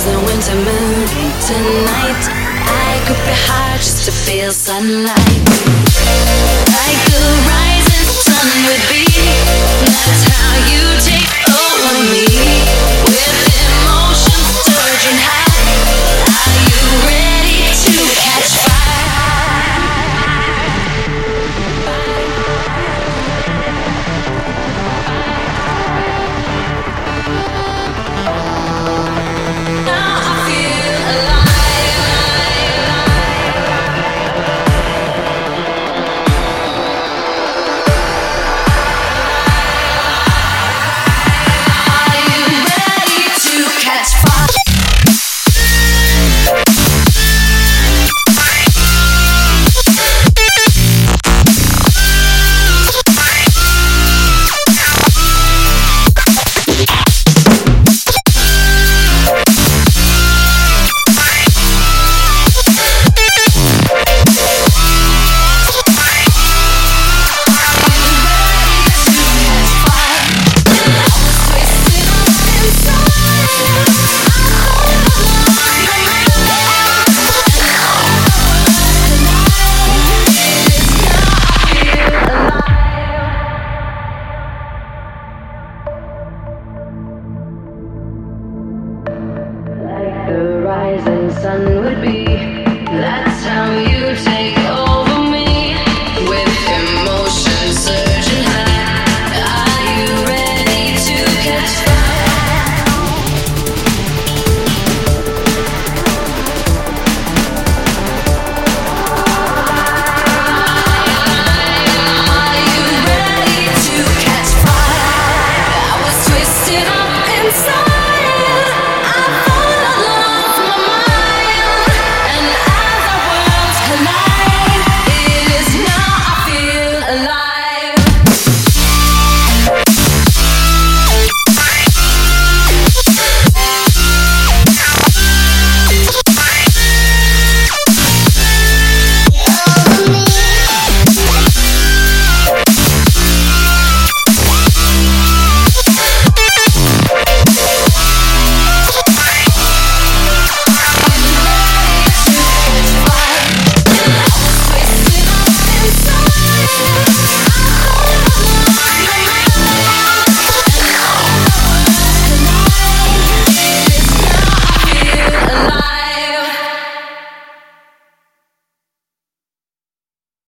as the winter moon tonight. I could be hard just to feel sunlight. Rising sun would be. That's how